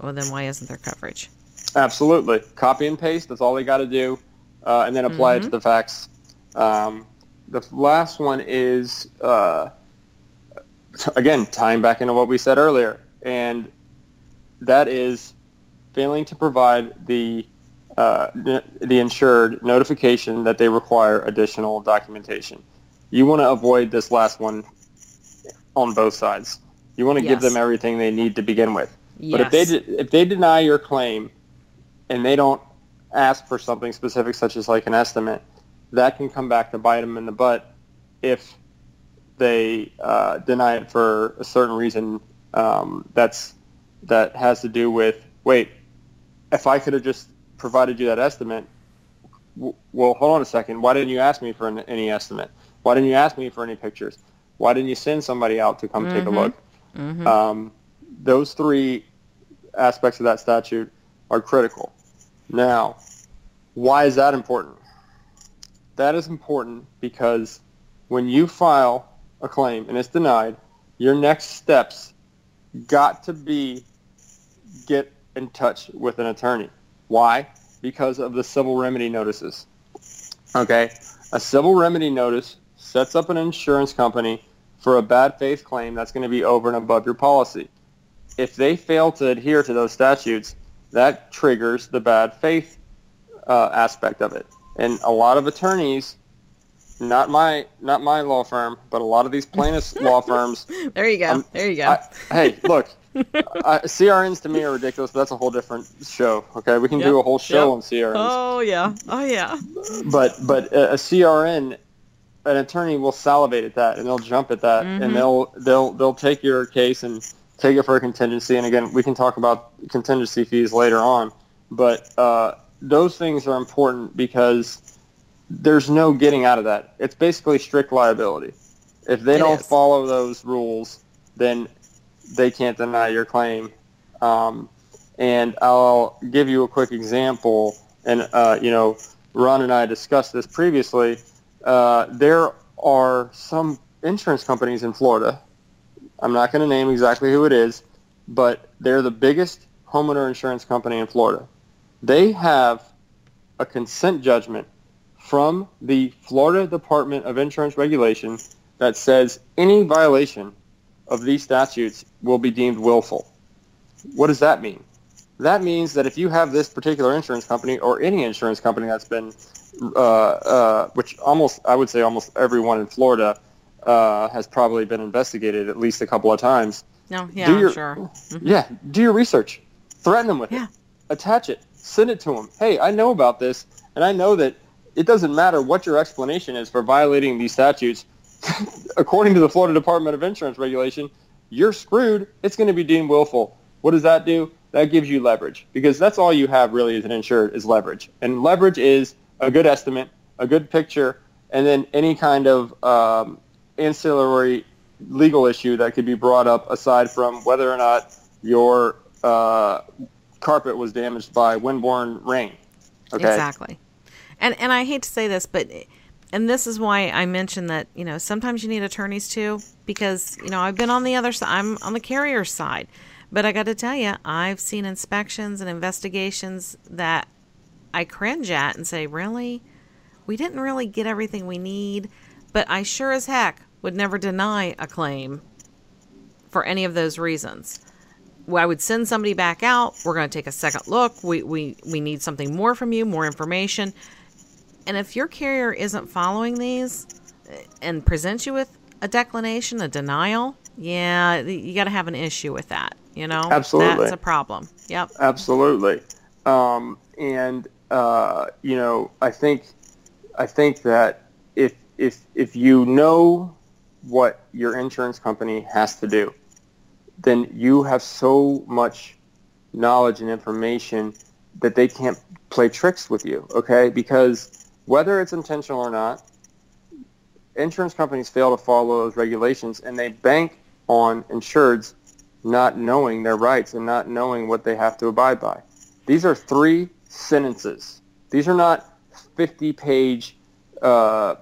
well, then why isn't there coverage? Absolutely. Copy and paste, that's all they got to do, uh, and then apply mm-hmm. it to mm-hmm. the facts. Um, the last one is, uh, again, tying back into what we said earlier, and that is failing to provide the uh, the insured notification that they require additional documentation. You want to avoid this last one on both sides. You want to yes. give them everything they need to begin with. Yes. But if they de- if they deny your claim and they don't ask for something specific, such as like an estimate, that can come back to bite them in the butt if they uh, deny it for a certain reason. Um, that's that has to do with wait, if I could have just provided you that estimate, well, hold on a second. Why didn't you ask me for an, any estimate? Why didn't you ask me for any pictures? Why didn't you send somebody out to come mm-hmm. take a mm-hmm. look? Mm-hmm. Um, those three aspects of that statute are critical. Now, why is that important? That is important because when you file a claim and it's denied, your next steps got to be get in touch with an attorney. Why? Because of the civil remedy notices. Okay? A civil remedy notice sets up an insurance company for a bad faith claim that's going to be over and above your policy. If they fail to adhere to those statutes, that triggers the bad faith uh, aspect of it. And a lot of attorneys, not my not my law firm, but a lot of these plaintiffs' law firms. There you go. Um, there you go. I, hey, look, uh, CRNs to me are ridiculous, but that's a whole different show. Okay, we can yep, do a whole show yep. on CRNs. Oh yeah, oh yeah. But but a, a, CRN, an attorney will salivate at that, and they'll jump at that, mm-hmm. and they'll they'll they'll take your case and take it for a contingency. And again, we can talk about contingency fees later on, but uh, those things are important because there's no getting out of that. It's basically strict liability. If they it don't is. follow those rules, then they can't deny your claim. Um, and I'll give you a quick example. And, uh, you know, Ron and I discussed this previously. Uh, there are some insurance companies in Florida. I'm not going to name exactly who it is, but they're the biggest homeowner insurance company in Florida. They have a consent judgment from the Florida Department of Insurance Regulation that says any violation of these statutes will be deemed willful. What does that mean? That means that if you have this particular insurance company or any insurance company that's been, uh, uh, which almost, I would say almost everyone in Florida uh, has probably been investigated at least a couple of times. No, yeah, do your, sure. Mm-hmm. Yeah, do your research. Threaten them with Yeah. it. Attach it. Send it to them. Hey, I know about this, and I know that it doesn't matter what your explanation is for violating these statutes. According to the Florida Department of Insurance regulation, you're screwed. It's going to be deemed willful. What does that do? That gives you leverage because that's all you have really as an insured is leverage. And leverage is a good estimate, a good picture, and then any kind of um, ancillary legal issue that could be brought up aside from whether or not your uh, carpet was damaged by windborne rain. Okay. Exactly. And and I hate to say this, but and this is why I mentioned that you know sometimes you need attorneys too because you know I've been on the other side. I'm on the carrier side, but I got to tell you, I've seen inspections and investigations that I cringe at and say, really, we didn't really get everything we need. But I sure as heck would never deny a claim for any of those reasons. I would send somebody back out. We're going to take a second look. We, we, we need something more from you, more information. And if your carrier isn't following these uh, and presents you with a declination, a denial, yeah, you got to have an issue with that. You know, Absolutely. that's a problem. Yep. Absolutely. Um, and uh, you know, I think I think that if if if you know what your insurance company has to do, then you have so much knowledge and information that they can't play tricks with you. Okay, because whether it's intentional or not, insurance companies fail to follow those regulations, and they bank on insureds not knowing their rights and not knowing what they have to abide by. These are three sentences. These are not 50-page uh,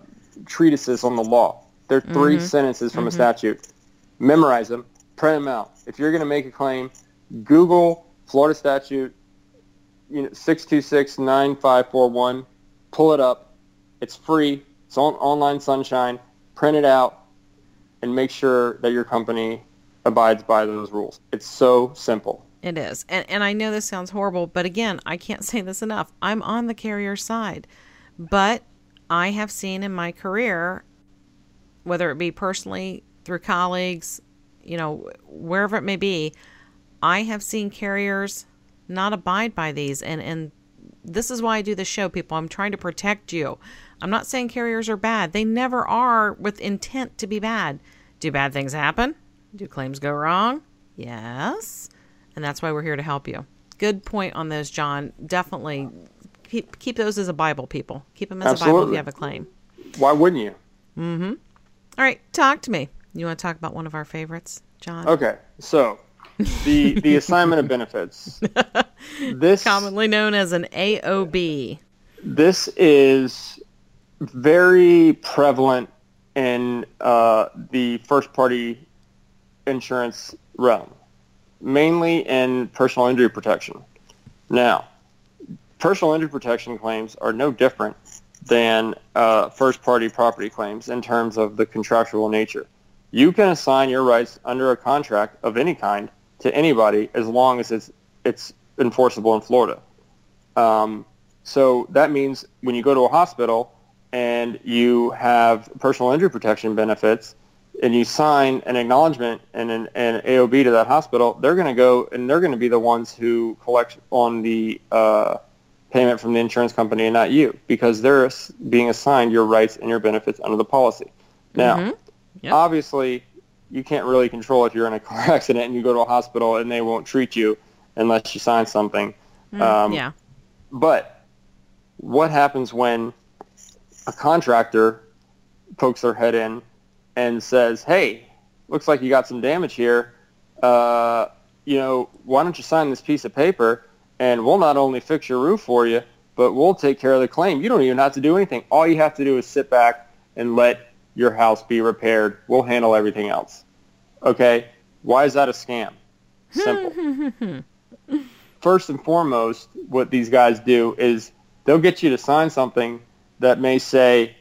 treatises on the law. They're 3 mm-hmm. sentences from a mm-hmm. statute. Memorize them. Print them out. If you're going to make a claim, Google Florida statute you know, 626-9541. Pull it up. It's free. It's on online sunshine. Print it out and make sure that your company abides by those rules. It's so simple. It is. And and I know this sounds horrible, but again, I can't say this enough. I'm on the carrier side. But I have seen in my career whether it be personally through colleagues, you know, wherever it may be, I have seen carriers not abide by these and and this is why I do the show, people. I'm trying to protect you. I'm not saying carriers are bad. They never are with intent to be bad. Do bad things happen? Do claims go wrong? Yes. And that's why we're here to help you. Good point on those, John. Definitely keep, keep those as a Bible, people. Keep them as a Bible if you have a claim. Why wouldn't you? Mm-hmm. All right, talk to me. You want to talk about one of our favorites, John? Okay, so the the assignment of benefits. This Commonly known as an AOB. this is very prevalent in uh, the first party insurance realm, mainly in personal injury protection. Now, personal injury protection claims are no different than uh, first party property claims in terms of the contractual nature. You can assign your rights under a contract of any kind to anybody as long as it's it's enforceable in Florida. Um, so that means when you go to a hospital and you have personal injury protection benefits and you sign an acknowledgement and an, an AOB to that hospital, they're going to go and they're going to be the ones who collect on the uh, payment from the insurance company and not you because they're being assigned your rights and your benefits under the policy. Now, Yep. obviously, you can't really control if you're in a car accident and you go to a hospital and they won't treat you unless you sign something. Um, yeah. but what happens when a contractor pokes their head in and says, "Hey, looks like you got some damage here. Uh, you know, why don't you sign this piece of paper and we'll not only fix your roof for you, but we'll take care of the claim. You don't even have to do anything. All you have to do is sit back and let your house be repaired. We'll handle everything else." Okay? Why is that a scam? Simple. first and foremost, what these guys do is they'll get you to sign something that may say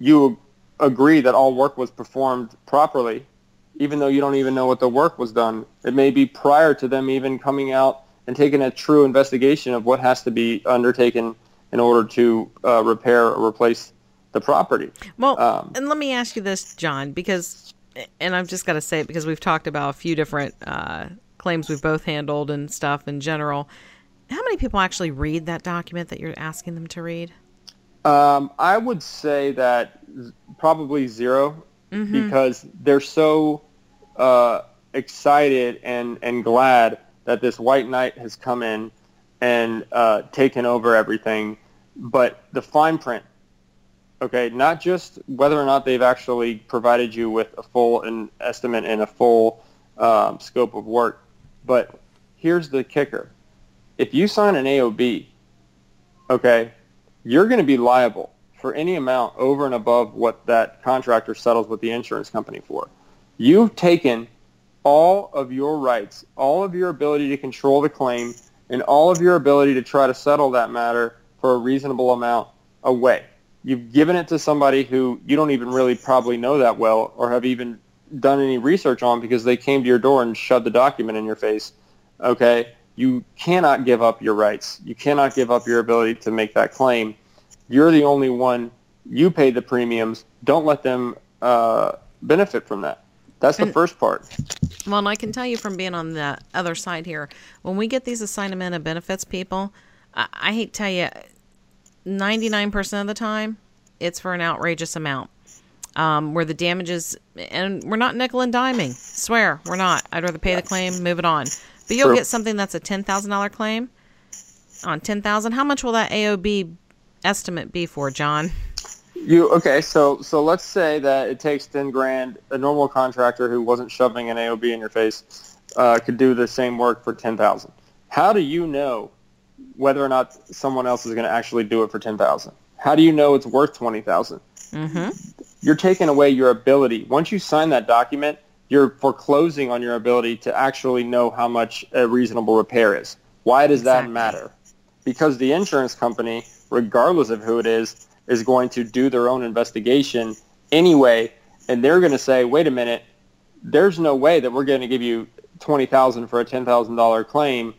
you agree that all work was performed properly, even though you don't even know what the work was done. It may be prior to them even coming out and taking a true investigation of what has to be undertaken in order to uh, repair or replace the property. Well, um, and let me ask you this, John, because, and I've just got to say it because we've talked about a few different uh, claims we've both handled and stuff in general. How many people actually read that document that you're asking them to read? Um, I would say that probably 0 mm-hmm. because they're so uh, excited and, and glad that this white knight has come in and uh, taken over everything. But the fine print, okay, not just whether or not they've actually provided you with a full an estimate and a full um, scope of work, but here's the kicker. If you sign an AOB, okay, you're going to be liable for any amount over and above what that contractor settles with the insurance company for. You've taken all of your rights, all of your ability to control the claim, and all of your ability to try to settle that matter for a reasonable amount away. You've given it to somebody who you don't even really probably know that well or have even done any research on because they came to your door and shoved the document in your face. Okay? You cannot give up your rights. You cannot give up your ability to make that claim. You're the only one. You pay the premiums. Don't let them uh, benefit from that. That's the and, first part. Well, and I can tell you from being on the other side here, when we get these assignment of benefits people, I, I hate to tell you, 99% of the time, it's for an outrageous amount. Um, where the damages, and we're not nickel and diming. Swear, we're not. I'd rather pay the claim, move it on. But you'll True. get something that's a $10,000 claim on 10000 How much will that AOB estimate be for, John? You okay? So so let's say that it takes ten grand. A normal contractor who wasn't shoving an AOB in your face uh, could do the same work for ten thousand. How do you know whether or not someone else is going to actually do it for ten thousand? How do you know it's worth twenty thousand? Mm-hmm. You're taking away your ability. Once you sign that document, you're foreclosing on your ability to actually know how much a reasonable repair is. Why does exactly. that matter? Because the insurance company, regardless of who it is, is going to do their own investigation anyway, and they're going to say, wait a minute, there's no way that we're going to give you 20000 for a $10,000 claim.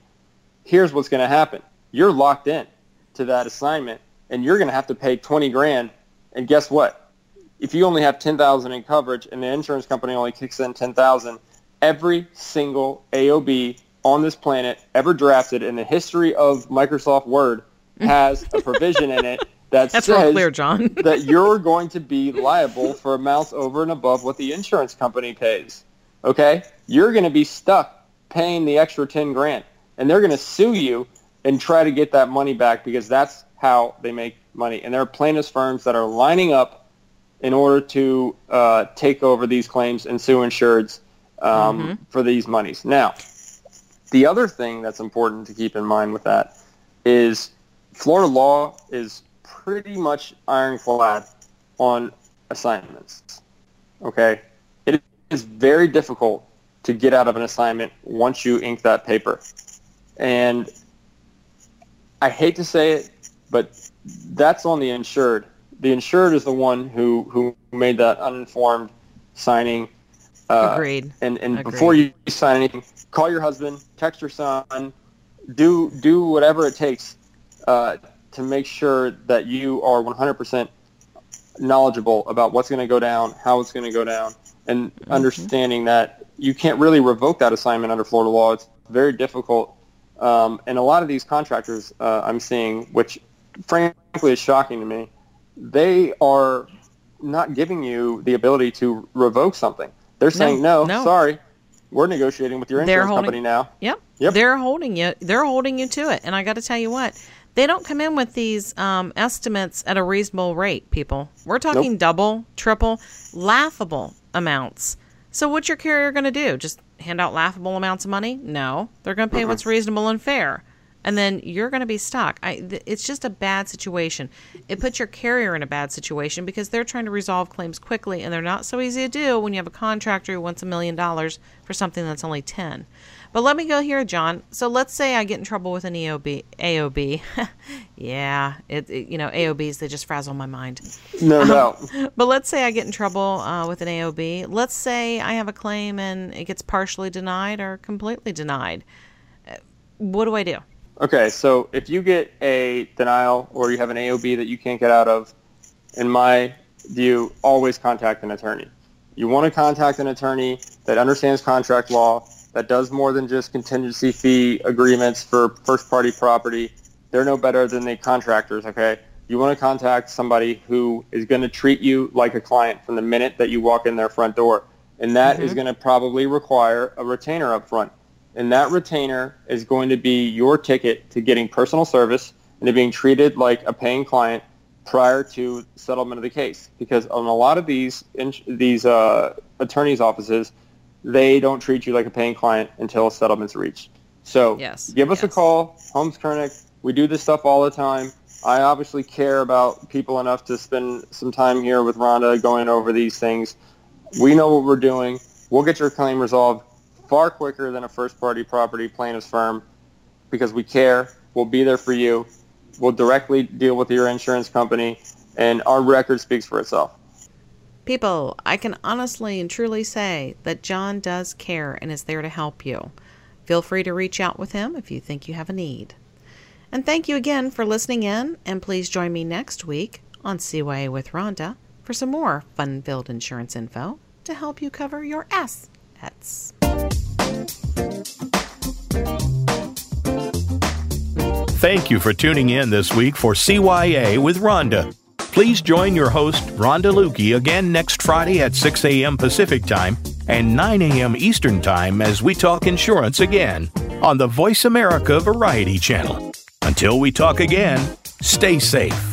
Here's what's going to happen. You're locked in to that assignment, and you're going to have to pay 20 grand. And guess what? If you only have 10000 in coverage and the insurance company only kicks in 10000 every single AOB on this planet ever drafted in the history of Microsoft Word has a provision in it that That's says real clear, John. that you're going to be liable for amounts over and above what the insurance company pays. Okay? You're going to be stuck paying the extra 10 grand. And they're going to sue you and try to get that money back because that's how they make money. And there are plaintiffs firms that are lining up in order to uh, take over these claims and sue insureds um, mm-hmm. for these monies. Now, the other thing that's important to keep in mind with that is Florida law is pretty much ironclad on assignments. Okay? It is very difficult to get out of an assignment once you ink that paper. And I hate to say it, but that's on the insured. The insured is the one who, who made that uninformed signing. Uh, Agreed. And, and Agreed. before you sign anything, call your husband, text your son, do do whatever it takes uh, to make sure that you are 100% knowledgeable about what's going to go down, how it's going to go down, and mm-hmm. understanding that you can't really revoke that assignment under Florida law. It's very difficult. Um, and a lot of these contractors uh, I'm seeing, which frankly is shocking to me, they are not giving you the ability to revoke something. They're saying, no, no, no. sorry, we're negotiating with your insurance holding, company now. Yep. Yep. They're holding you. They're holding you to it. And I got to tell you what, they don't come in with these um, estimates at a reasonable rate, people. We're talking nope. double, triple, laughable amounts. So, what's your carrier going to do? Just hand out laughable amounts of money? No. They're going to pay what's reasonable and fair. and then you're going to be stuck. I, th- it's just a bad situation. It puts your carrier in a bad situation because they're trying to resolve claims quickly, and they're not so easy to do when you have a contractor who wants a million dollars for something that's only ten. But let me go here, John. So let's say I get in trouble with an EOB, AOB. yeah, it, it, you know AOBs they just frazzle my mind. No doubt. but let's say I get in trouble uh, with an AOB. Let's say I have a claim and it gets partially denied or completely denied. Uh, what do I do? Okay, so if you get a denial or you have an AOB that you can't get out of, in my view, always contact an attorney. You want to contact an attorney that understands contract law, that does more than just contingency fee agreements for first party property. They're no better than the contractors, okay? You want to contact somebody who is going to treat you like a client from the minute that you walk in their front door. And that mm-hmm. is going to probably require a retainer up front. And that retainer is going to be your ticket to getting personal service and to being treated like a paying client prior to settlement of the case. Because on a lot of these these uh, attorneys' offices, they don't treat you like a paying client until a settlement's reached. So yes, give us yes. a call, Holmes Kurnik. We do this stuff all the time. I obviously care about people enough to spend some time here with Rhonda going over these things. We know what we're doing. We'll get your claim resolved far quicker than a first-party property plaintiff's firm because we care. We'll be there for you. We'll directly deal with your insurance company, and our record speaks for itself. People, I can honestly and truly say that John does care and is there to help you. Feel free to reach out with him if you think you have a need. And thank you again for listening in, and please join me next week on CYA with Rhonda for some more fun filled insurance info to help you cover your assets. Thank you for tuning in this week for CYA with Rhonda. Please join your host, Rhonda Lukey, again next Friday at 6 a.m. Pacific Time and 9 a.m. Eastern Time as we talk insurance again on the Voice America Variety Channel. Until we talk again, stay safe.